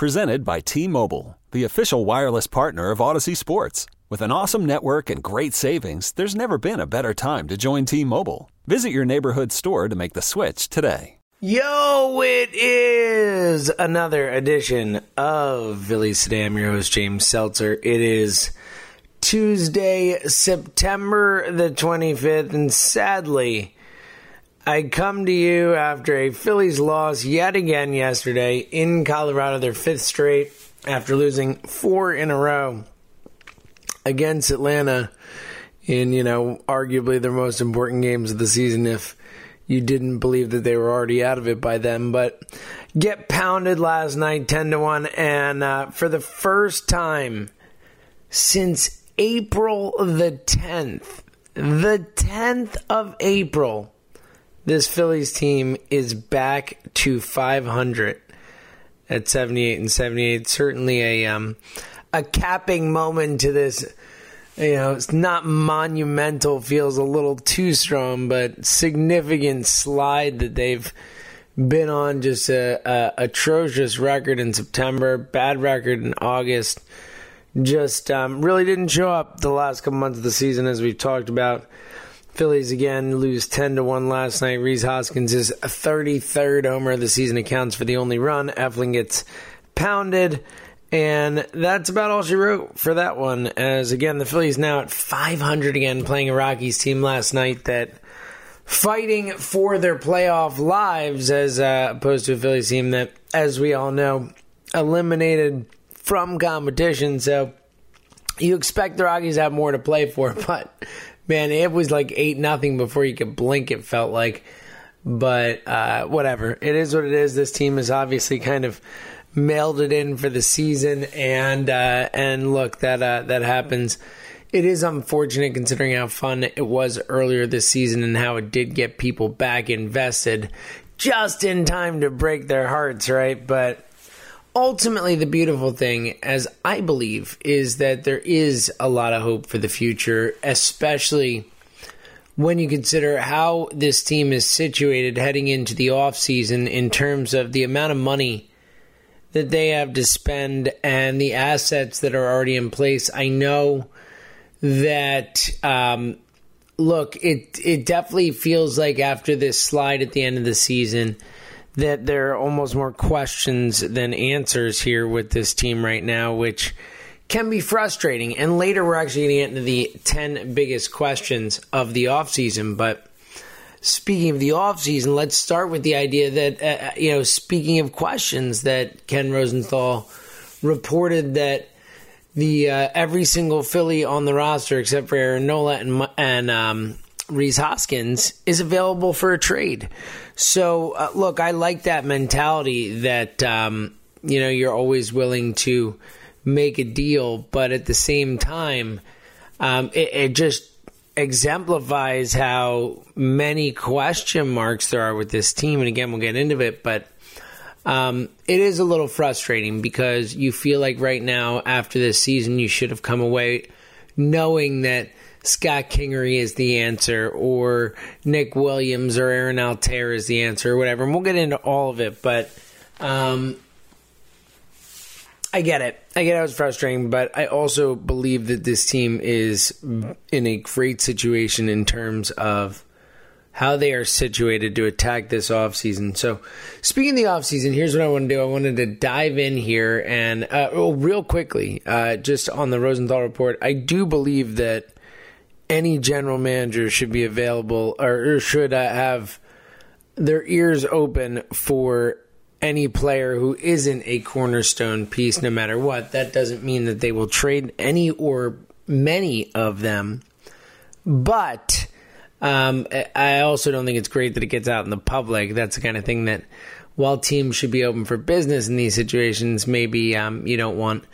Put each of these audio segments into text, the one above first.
Presented by T Mobile, the official wireless partner of Audacy Sports. With an awesome network and great savings, there's never been a better time to join T Mobile. Visit your neighborhood store to make the switch today. Yo, it is another edition of Phillies Today, your host, James Seltzer. It is Tuesday, September the 25th, and sadly, I come to you after a Phillies loss yet again yesterday in Colorado, their fifth straight after losing four in a row against Atlanta in, you know, arguably their most important games of the season if you didn't believe that they were already out of it by then. But get pounded last night 10 to 1 and uh, for the first time since April the 10th, the 10th of April, this Phillies team is back to 500 at 78 and 78. Certainly a um, a capping moment to this. You know, it's not monumental, feels a little too strong, but significant slide that they've been on. Just a, a atrocious record in September, bad record in August. Just um, really didn't show up the last couple months of the season, as we've talked about. Phillies again lose 10 to 1 last night. Rhys Hoskins' is 33rd homer of the season accounts for the only run. Eflin gets pounded. And that's about all she wrote for that one. As again, the Phillies now at 500 again, playing a Rockies team last night that fighting for their playoff lives, as uh, opposed to a Phillies team that, as we all know, eliminated from competition. So you expect the Rockies have more to play for, but man, it was like eight nothing before you could blink. It felt like, but uh, whatever. It is what it is. This team is obviously kind of mailed it in for the season, and uh, and look that uh, that happens. It is unfortunate considering how fun it was earlier this season and how it did get people back invested just in time to break their hearts, right? But ultimately the beautiful thing as i believe is that there is a lot of hope for the future especially when you consider how this team is situated heading into the offseason in terms of the amount of money that they have to spend and the assets that are already in place. I know that um, look it it definitely feels like after this slide at the end of the season that there are almost more questions than answers here with this team right now, which can be frustrating. And later, we're actually going to get into the 10 biggest questions of the offseason. But speaking of the offseason, let's start with the idea that, uh, uh, you know, speaking of questions, that Ken Rosenthal reported that the uh, every single Philly on the roster except for Aaron Nola and, and um, Rhys Hoskins is available for a trade. So, uh, look, I like that mentality that, um, you know, you're always willing to make a deal, but at the same time, um, it, it just exemplifies how many question marks there are with this team. And again, we'll get into it, but um, it is a little frustrating because you feel like right now, after this season, you should have come away knowing that Scott Kingery is the answer, or Nick Williams or Aaron Altherr is the answer, or whatever. And we'll get into all of it, but um, I get it. I get it. it's frustrating, but I also believe that this team is in a great situation in terms of how they are situated to attack this offseason. So, speaking of the offseason, here's what I want to do. I wanted to dive in here and, uh, oh, real quickly, uh, just on the Rosenthal report, I do believe that any general manager should be available or, should uh, have their ears open for any player who isn't a cornerstone piece, no matter what. That doesn't mean that they will trade any or many of them. But um, I also don't think it's great that it gets out in the public. That's the kind of thing that, while teams should be open for business in these situations, maybe um, you don't want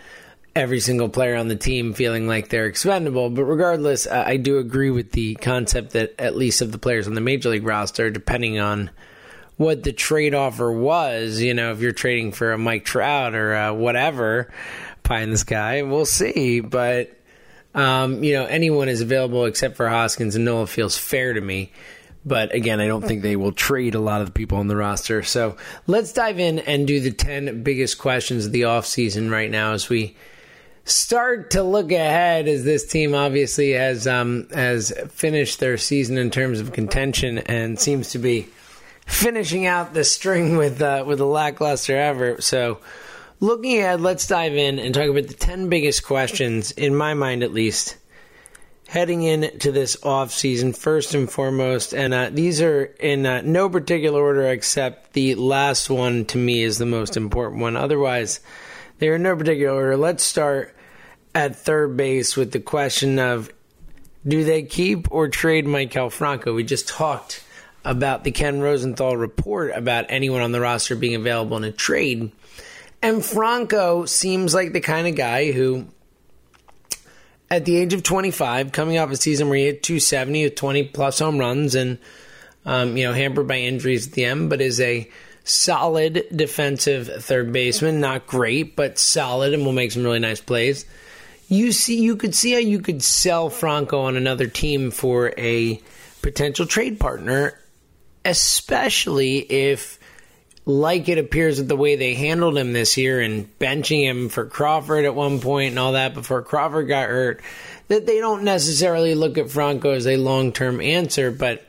every single player on the team feeling like they're expendable. But regardless, I do agree with the concept that at least of the players on the major league roster, depending on what the trade offer was, you know, if you're trading for a Mike Trout or uh, whatever, pie in the sky, we'll see. But um, you know, anyone is available except for Hoskins and Nola feels fair to me. But again, I don't think they will trade a lot of the people on the roster. So let's dive in and do the 10 biggest questions of the offseason right now as we start to look ahead as this team obviously has um, has finished their season in terms of contention and seems to be finishing out the string with uh, with a lackluster effort. So, looking ahead, let's dive in and talk about the ten biggest questions in my mind, at least, heading into this off season. First and foremost, and uh, these are in uh, no particular order except the last one to me is the most important one. Otherwise, they're in no particular order. Let's start at third base with the question of do they keep or trade Maikel Franco? We just talked about the Ken Rosenthal report about anyone on the roster being available in a trade. And Franco seems like the kind of guy who, at the age of 25, coming off a season where he hit 270 with 20 plus home runs and, um, you know, hampered by injuries at the end, but is a solid defensive third baseman. Not great, but solid and will make some really nice plays you see you could see how you could sell Franco on another team for a potential trade partner, especially if like it appears that the way they handled him this year and benching him for Crawford at one point and all that before Crawford got hurt, that they don't necessarily look at Franco as a long term answer. But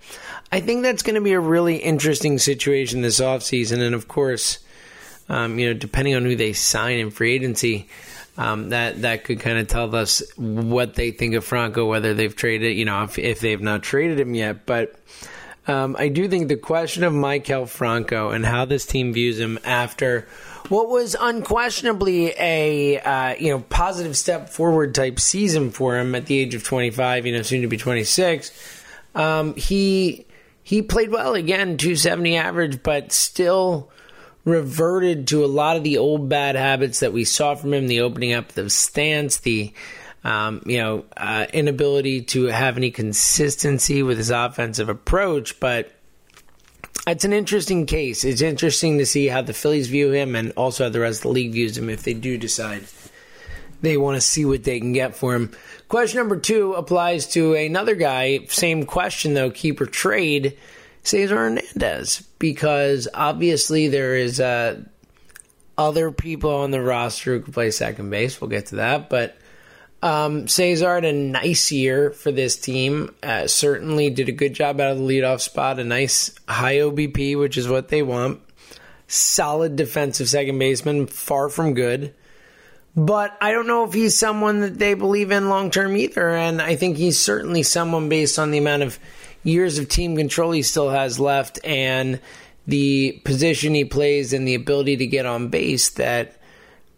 I think that's going to be a really interesting situation this offseason. And of course, um, you know, depending on who they sign in free agency, um, that that could kind of tell us what they think of Franco, whether they've traded, you know, if, if they've not traded him yet. But um, I do think the question of Maikel Franco and how this team views him after what was unquestionably a uh, you know positive step forward type season for him at the age of 25, you know, soon to be 26. Um, he he played well again, 270 average, but still reverted to a lot of the old bad habits that we saw from him the opening up the stance, the um, you know uh, inability to have any consistency with his offensive approach. But it's an interesting case. It's interesting to see how the Phillies view him and also how the rest of the league views him if they do decide they want to see what they can get for him. Question number two applies to another guy. Same question though, keeper trade. Cesar Hernandez because obviously there is uh, other people on the roster who can play second base. We'll get to that, but um, Cesar had a nice year for this team. Uh, certainly did a good job out of the leadoff spot. A nice high OBP, which is what they want. Solid defensive second baseman, far from good. But I don't know if he's someone that they believe in long term either. And I think he's certainly someone based on the amount of years of team control he still has left and the position he plays and the ability to get on base that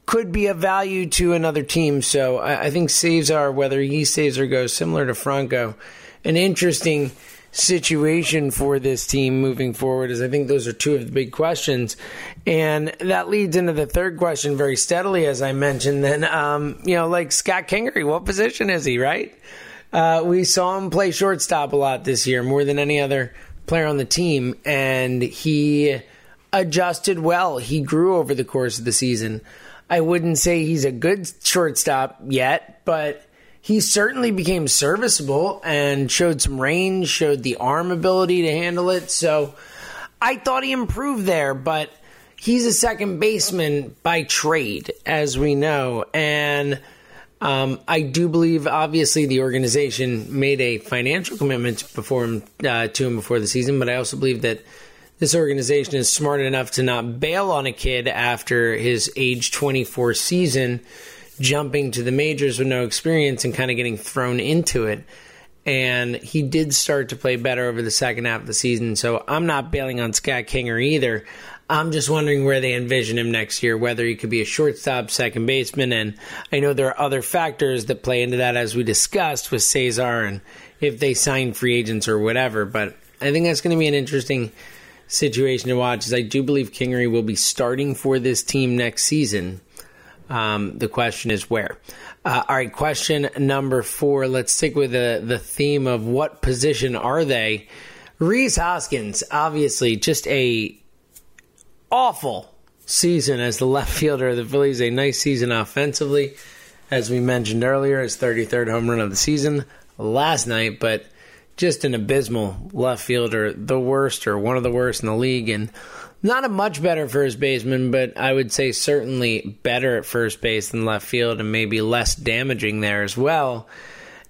could be of value to another team. So I, I think Cesar, whether he stays or goes, similar to Franco, an interesting situation for this team moving forward is I think those are two of the big questions. And that leads into the third question very steadily, as I mentioned. Then, um, you know, like Scott Kingery, what position is he, right? Uh, we saw him play shortstop a lot this year, more than any other player on the team, and he adjusted well. He grew over the course of the season. I wouldn't say he's a good shortstop yet, but he certainly became serviceable and showed some range, showed the arm ability to handle it. So I thought he improved there, but he's a second baseman by trade, as we know. And um, I do believe, obviously, the organization made a financial commitment before him, uh, to him before the season, but I also believe that this organization is smart enough to not bail on a kid after his age 24 season, jumping to the majors with no experience and kind of getting thrown into it. And he did start to play better over the second half of the season, so I'm not bailing on Scott Kingery either. I'm just wondering where they envision him next year, whether he could be a shortstop, second baseman. And I know there are other factors that play into that, as we discussed with Cesar and if they sign free agents or whatever. But I think that's going to be an interesting situation to watch, as I do believe Kingery will be starting for this team next season. Um, the question is where. Uh, all right, question number four. Let's stick with the, the theme of what position are they? Rhys Hoskins, obviously, just a awful season as the left fielder of the Phillies. A nice season offensively, as we mentioned earlier, his 33rd home run of the season last night, but just an abysmal left fielder, the worst or one of the worst in the league, and not a much better first baseman, but I would say certainly better at first base than left field and maybe less damaging there as well.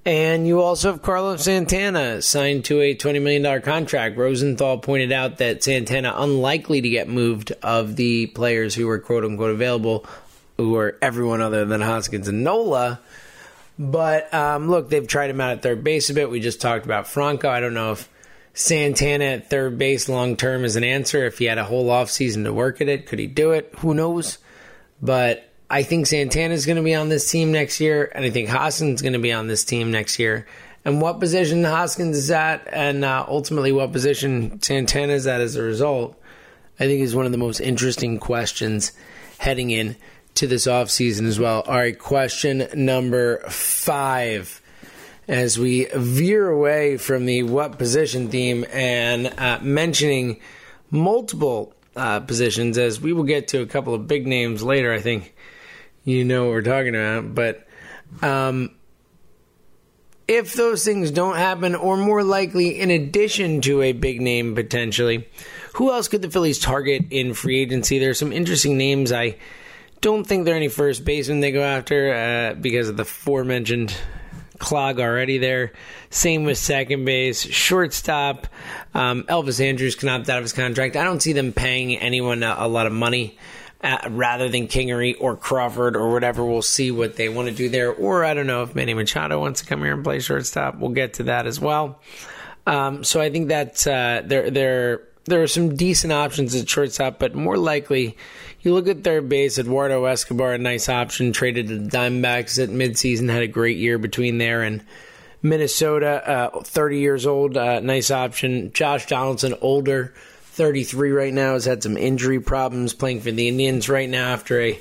And you also have Carlos Santana signed to a $20 million contract. Rosenthal pointed out that Santana unlikely to get moved of the players who were quote unquote available, who were everyone other than Hoskins and Nola. But um, look, they've tried him out at third base a bit. We just talked about Franco. I don't know if Santana at third base long term is an answer. If he had a whole offseason to work at it, could he do it? Who knows? But I think Santana is going to be on this team next year, and I think Hoskins is going to be on this team next year. And what position Hoskins is at, and uh, ultimately what position Santana is at as a result, I think is one of the most interesting questions heading in to this offseason as well. All right, question number five as we veer away from the what position theme and uh, mentioning multiple uh, positions, as we will get to a couple of big names later. I think you know what we're talking about, but um, if those things don't happen, or more likely, in addition to a big name potentially, who else could the Phillies target in free agency? There are some interesting names. I don't think there are any first basemen they go after uh, because of the aforementioned clog already there. Same with second base, shortstop. Um, Elvis Andrus can opt out of his contract. I don't see them paying anyone a, a lot of money. Uh, rather than Kingery or Crawford or whatever, we'll see what they want to do there. Or I don't know if Manny Machado wants to come here and play shortstop. We'll get to that as well. Um, so I think that uh, there there there are some decent options at shortstop, but more likely you look at third base, Eduardo Escobar, a nice option, traded to the Diamondbacks at midseason, had a great year between there and Minnesota, uh, 30 years old, uh, nice option. Josh Donaldson, older, 33 right now, has had some injury problems playing for the Indians right now after a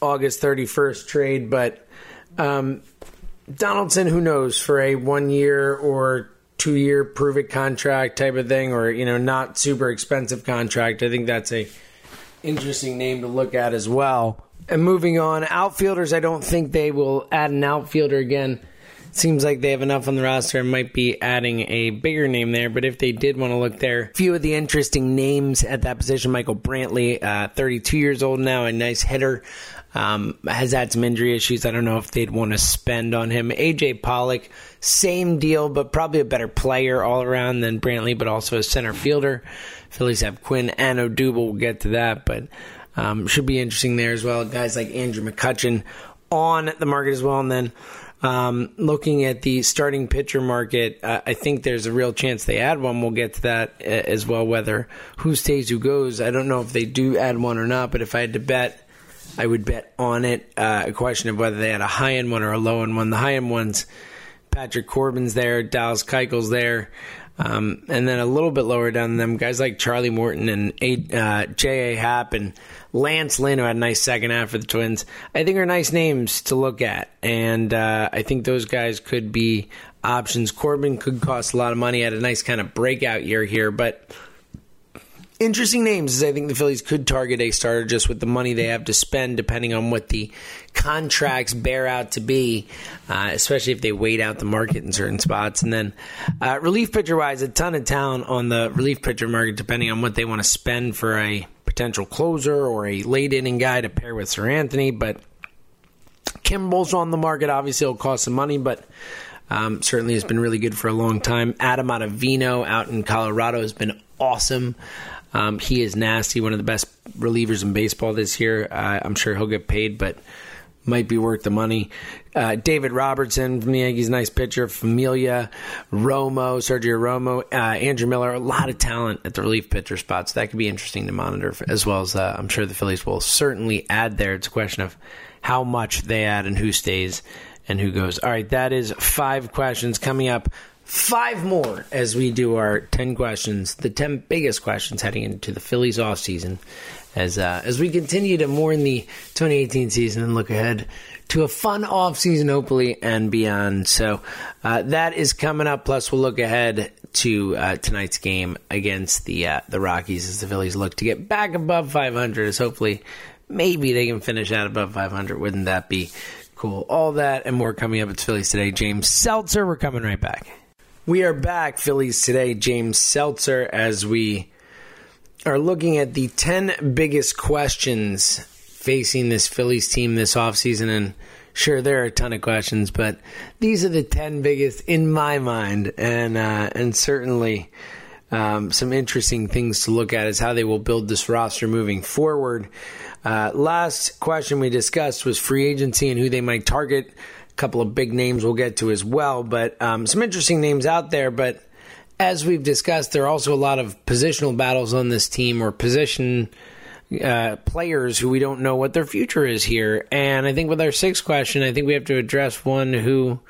August 31st trade, but um, Donaldson, who knows, for a one year or two year prove it contract type of thing, or you know, not super expensive contract. I think that's a interesting name to look at as well. And moving on, outfielders, I don't think they will add an outfielder again. Seems like they have enough on the roster and might be adding a bigger name there. But if they did want to look there, a few of the interesting names at that position Michael Brantley, uh, 32 years old now, a nice hitter. Um, has had some injury issues. I don't know if they'd want to spend on him. AJ Pollock, same deal, but probably a better player all around than Brantley, but also a center fielder. Phillies have Quinn and Odubel. We'll get to that, but um, should be interesting there as well. Guys like Andrew McCutchen on the market as well, and then. Um, looking at the starting pitcher market, uh, I think there's a real chance they add one. We'll get to that uh, as well. Whether who stays, who goes, I don't know if they do add one or not. But if I had to bet, I would bet on it. Uh, a question of whether they had a high end one or a low end one. The high end ones, Patrick Corbin's there, Dallas Keuchel's there. Um, and then a little bit lower down them, guys like Charlie Morton and uh, J.A. Happ and Lance Lynn, who had a nice second half for the Twins, I think are nice names to look at. And uh, I think those guys could be options. Corbin could cost a lot of money, had a nice kind of breakout year here, but interesting names is I think the Phillies could target a starter just with the money they have to spend, depending on what the contracts bear out to be, uh, especially if they wait out the market in certain spots. And then uh, relief pitcher wise, a ton of talent on the relief pitcher market, depending on what they want to spend for a potential closer or a late inning guy to pair with Seranthony. But Kimbrel's on the market. Obviously, it'll cost some money, but. Um, certainly has been really good for a long time. Adam Ottavino out in Colorado has been awesome. Um, he is nasty, one of the best relievers in baseball this year. Uh, I'm sure he'll get paid, but might be worth the money. Uh, David Robertson from the Yankees, nice pitcher. Familia, Romo, Sergio Romo, uh, Andrew Miller, a lot of talent at the relief pitcher spots. That could be interesting to monitor, as well as uh, I'm sure the Phillies will certainly add there. It's a question of how much they add and who stays and who goes. All right, that is five questions coming up five more as we do our 10 questions, the 10 biggest questions heading into the Phillies off season as uh, as we continue to mourn the 2018 season and look ahead to a fun off season hopefully and beyond. So uh, that is coming up. Plus we'll look ahead to uh, tonight's game against the uh, the Rockies as the Phillies look to get back above 500 as hopefully maybe they can finish out above 500 wouldn't that be cool? All that and more coming up. It's Phillies today. James Seltzer we're coming right back We are back, Phillies today. James Seltzer, as we are looking at the 10 biggest questions facing this Phillies team this offseason. And sure, there are a ton of questions, but these are the 10 biggest in my mind. And, uh, and certainly um, some interesting things to look at is how they will build this roster moving forward. Uh, last question we discussed was free agency and who they might target couple of big names we'll get to as well, but um, some interesting names out there. But as we've discussed, there are also a lot of positional battles on this team or position uh, players who we don't know what their future is here. And I think with our sixth question, I think we have to address one who,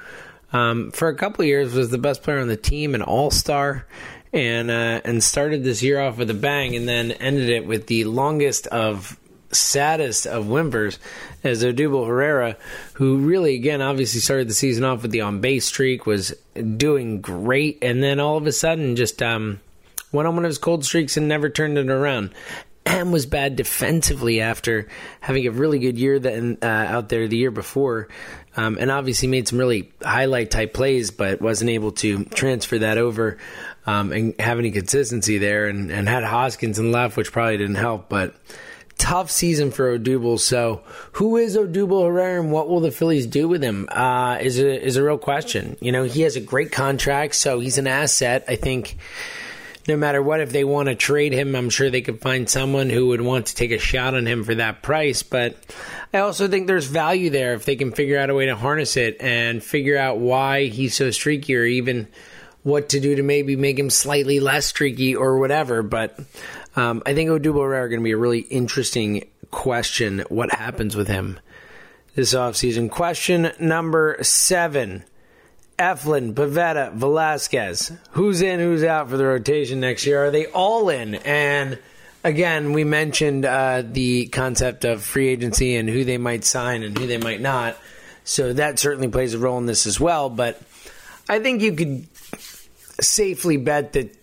um, for a couple years, was the best player on the team, an all star. And uh, and started this year off with a bang, and then ended it with the longest of saddest of whimpers as Odubel Herrera, who really, again, obviously started the season off with the on base streak, was doing great, and then all of a sudden just um, went on one of his cold streaks and never turned it around. And was bad defensively after having a really good year then uh, out there the year before, um, and obviously made some really highlight type plays, but wasn't able to transfer that over um, and have any consistency there. And, and had Hoskins and left, which probably didn't help, but tough season for Odubel. So, who is Odubel Herrera, and what will the Phillies do with him? Uh, is a is a real question. You know, he has a great contract, so he's an asset. I think. No matter what, if they want to trade him, I'm sure they could find someone who would want to take a shot on him for that price. But I also think there's value there if they can figure out a way to harness it and figure out why he's so streaky or even what to do to maybe make him slightly less streaky or whatever. But um, I think Odubel are going to be a really interesting question. What happens with him this offseason? Question number seven. Eflin, Pivetta, Velasquez. Who's in, who's out for the rotation next year? Are they all in? And again, we mentioned uh, the concept of free agency and who they might sign and who they might not. So that certainly plays a role in this as well. But I think you could safely bet that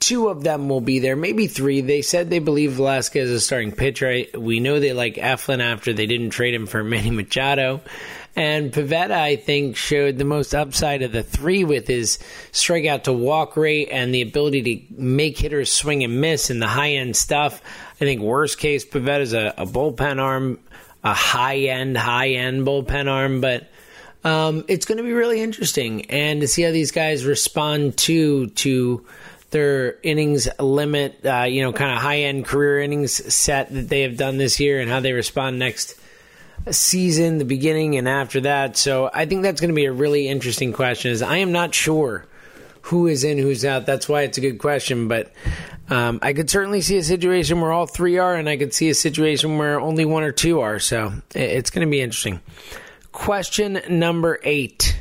two of them will be there, maybe three. They said they believe Velasquez is a starting pitcher. We know they like Eflin after they didn't trade him for Manny Machado. And Pivetta, I think, showed the most upside of the three with his strikeout to walk rate and the ability to make hitters swing and miss and the high end stuff. I think worst case, Pivetta's a, a bullpen arm, a high end, high end bullpen arm, but um, it's going to be really interesting and to see how these guys respond to to their innings limit, uh, you know, kind of high end career innings set that they have done this year and how they respond next season, the beginning and after that. So I think that's going to be a really interesting question. Is I am not sure who is in, who's out. That's why it's a good question. But um, I could certainly see a situation where all three are, and I could see a situation where only one or two are. So it's going to be interesting. Question number eight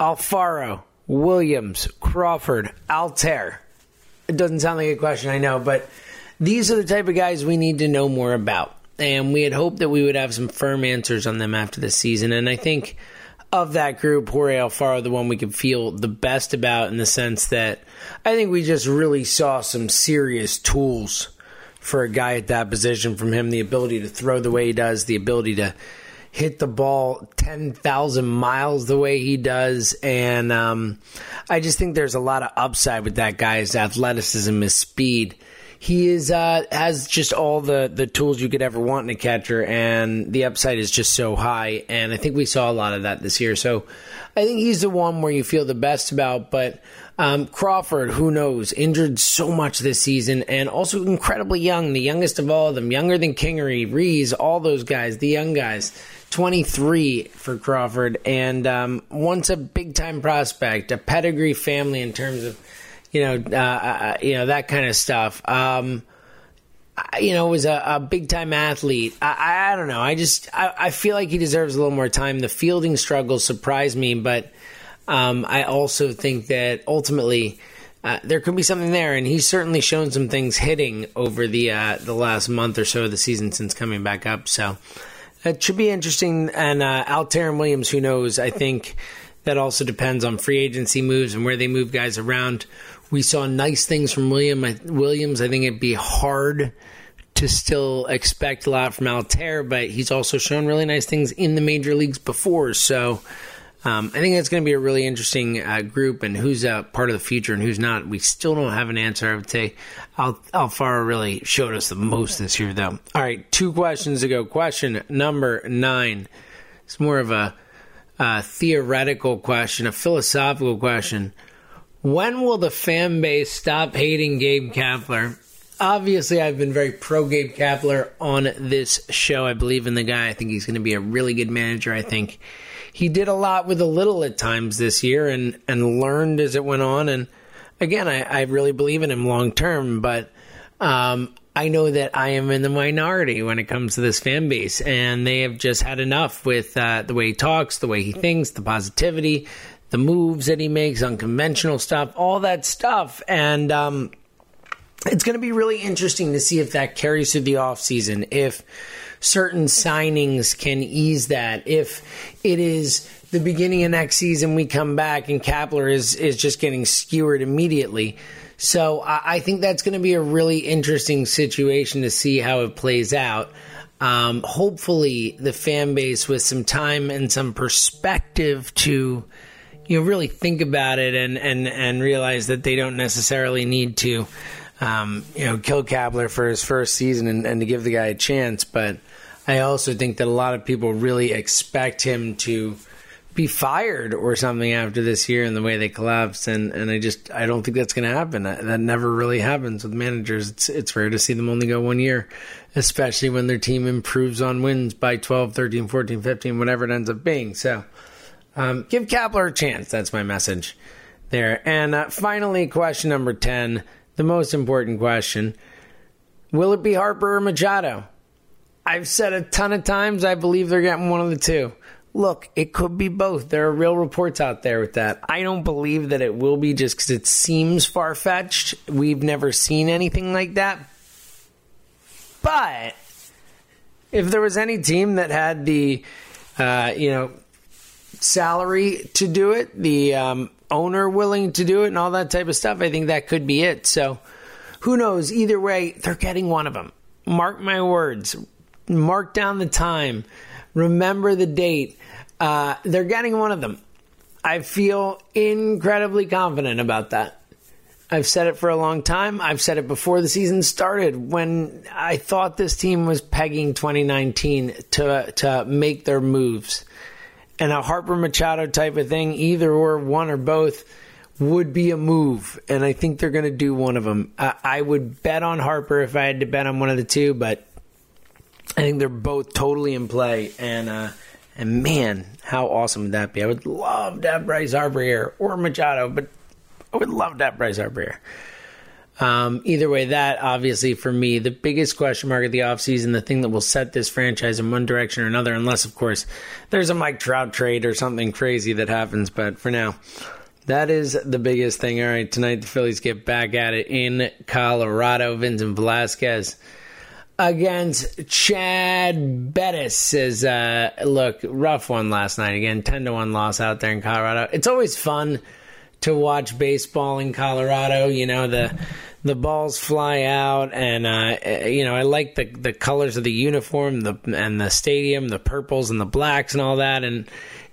Alfaro Williams, Crawford, Altherr. It doesn't sound like a question, I know, but these are the type of guys we need to know more about. And we had hoped that we would have some firm answers on them after the season. And I think of that group, Jorge Alfaro, the one we could feel the best about in the sense that I think we just really saw some serious tools for a guy at that position from him the ability to throw the way he does, the ability to hit the ball 10,000 miles the way he does. And um, I just think there's a lot of upside with that guy's athleticism, his speed. He is uh, has just all the, the tools you could ever want in a catcher, and the upside is just so high. And I think we saw a lot of that this year. So I think he's the one where you feel the best about. But um, Crawford, who knows, injured so much this season and also incredibly young, the youngest of all of them, younger than Kingery, Rhys, all those guys, the young guys. 23 for Crawford, and um, once a big time prospect, a pedigree family in terms of, you know, uh, uh, you know that kind of stuff. Um, you know, was a, a big time athlete. I, I, don't know. I just I, I, feel like he deserves a little more time. The fielding struggles surprised me, but um, I also think that ultimately. Uh, there could be something there, and he's certainly shown some things hitting over the uh, the last month or so of the season since coming back up. So, it should be interesting. And uh, and Williams, who knows? I think that also depends on free agency moves and where they move guys around. We saw nice things from William Williams. I think it'd be hard to still expect a lot from Altherr, but he's also shown really nice things in the major leagues before. So Um, I think that's going to be a really interesting uh, group, and who's a part of the future and who's not. We still don't have an answer. I would say Al- Alfaro really showed us the most this year, though. All right, two questions ago. Question number nine. It's more of a, a theoretical question, a philosophical question. When will the fan base stop hating Gabe Kapler? Obviously, I've been very pro Gabe Kapler on this show. I believe in the guy. I think he's going to be a really good manager. I think he did a lot with a little at times this year and, and learned as it went on. And again, I, I really believe in him long term, but um, I know that I am in the minority when it comes to this fan base, and they have just had enough with uh, the way he talks, the way he thinks, the positivity, the moves that he makes, unconventional stuff, all that stuff. And um, it's going to be really interesting to see if that carries through the offseason, if certain signings can ease that. If it is the beginning of next season, we come back and Kapler is, is just getting skewered immediately. So I, I think that's going to be a really interesting situation to see how it plays out. Um, hopefully, the fan base with some time and some perspective to you know really think about it and and and realize that they don't necessarily need to um, you know kill Kapler for his first season and, and to give the guy a chance, but I also think that a lot of people really expect him to be fired or something after this year and the way they collapsed and and I just I don't think that's going to happen. That, that, never really happens with managers. It's it's rare to see them only go one year especially when their team improves on wins by 12 13 14 15 whatever it ends up being. So um, give Kapler a chance. That's my message there. And uh, finally question number 10 the most important question. Will it be Harper or Machado I've said a ton of times I believe they're getting one of the two. Look, it could be both. There are real reports out there with that. I don't believe that it will be just because it seems far fetched. We've never seen anything like that. But if there was any team that had the, uh, you know, salary to do it, the um, owner willing to do it, and all that type of stuff, I think that could be it. So who knows? Either way, they're getting one of them. Mark my words mark down the time, remember the date. Uh, they're getting one of them. I feel incredibly confident about that. I've said it for a long time. I've said it before the season started when I thought this team was pegging 2019 to to make their moves. And a Harper Machado type of thing, either or one or both, would be a move. And I think they're going to do one of them. I, I would bet on Harper if I had to bet on one of the two, but I think they're both totally in play, and uh, and man, how awesome would that be? I would love to have Bryce Harper here or Machado, but I would love to have Bryce Harper here. Um, either way, that obviously for me, the biggest question mark of the offseason, the thing that will set this franchise in one direction or another, unless, of course, there's a Mike Trout trade or something crazy that happens. But for now, that is the biggest thing. All right, tonight the Phillies get back at it in Colorado. Vincent Velasquez against Chad Bettis says, uh, look, rough one last night. Again, 10 to 1 loss out there in Colorado. It's always fun to watch baseball in Colorado. You know, the the balls fly out and uh, you know, I like the the colors of the uniform, the and the stadium, the purples and the blacks and all that and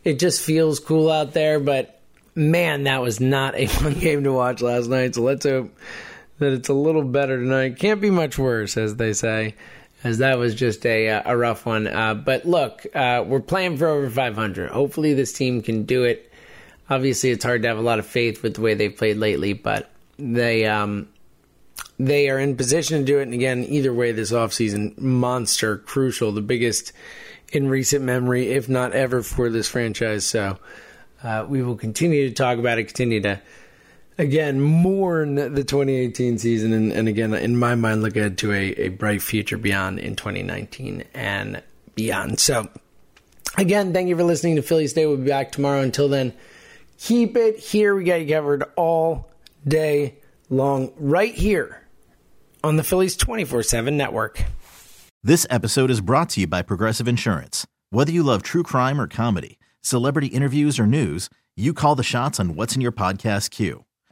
it just feels cool out there, but man, that was not a fun game to watch last night. So let's hope that it's a little better tonight. Can't be much worse, as they say, as that was just a uh, a rough one. Uh, but look, uh, we're playing for over 500. Hopefully, this team can do it. Obviously, it's hard to have a lot of faith with the way they've played lately, but they um, they are in position to do it. And again, either way, this offseason, monster, crucial, the biggest in recent memory, if not ever, for this franchise. So uh, we will continue to talk about it, continue to again mourn the 2018 season. And, and, again in my mind look ahead to a, a bright future beyond in 2019 and beyond. So again thank you for listening to phillies day we'll be back tomorrow. Until then keep it here. We got you covered all day long right here on the phillies 24-7 network. This episode is brought to you by progressive insurance. Whether you love true crime or comedy celebrity interviews or news you call the shots on what's in your podcast queue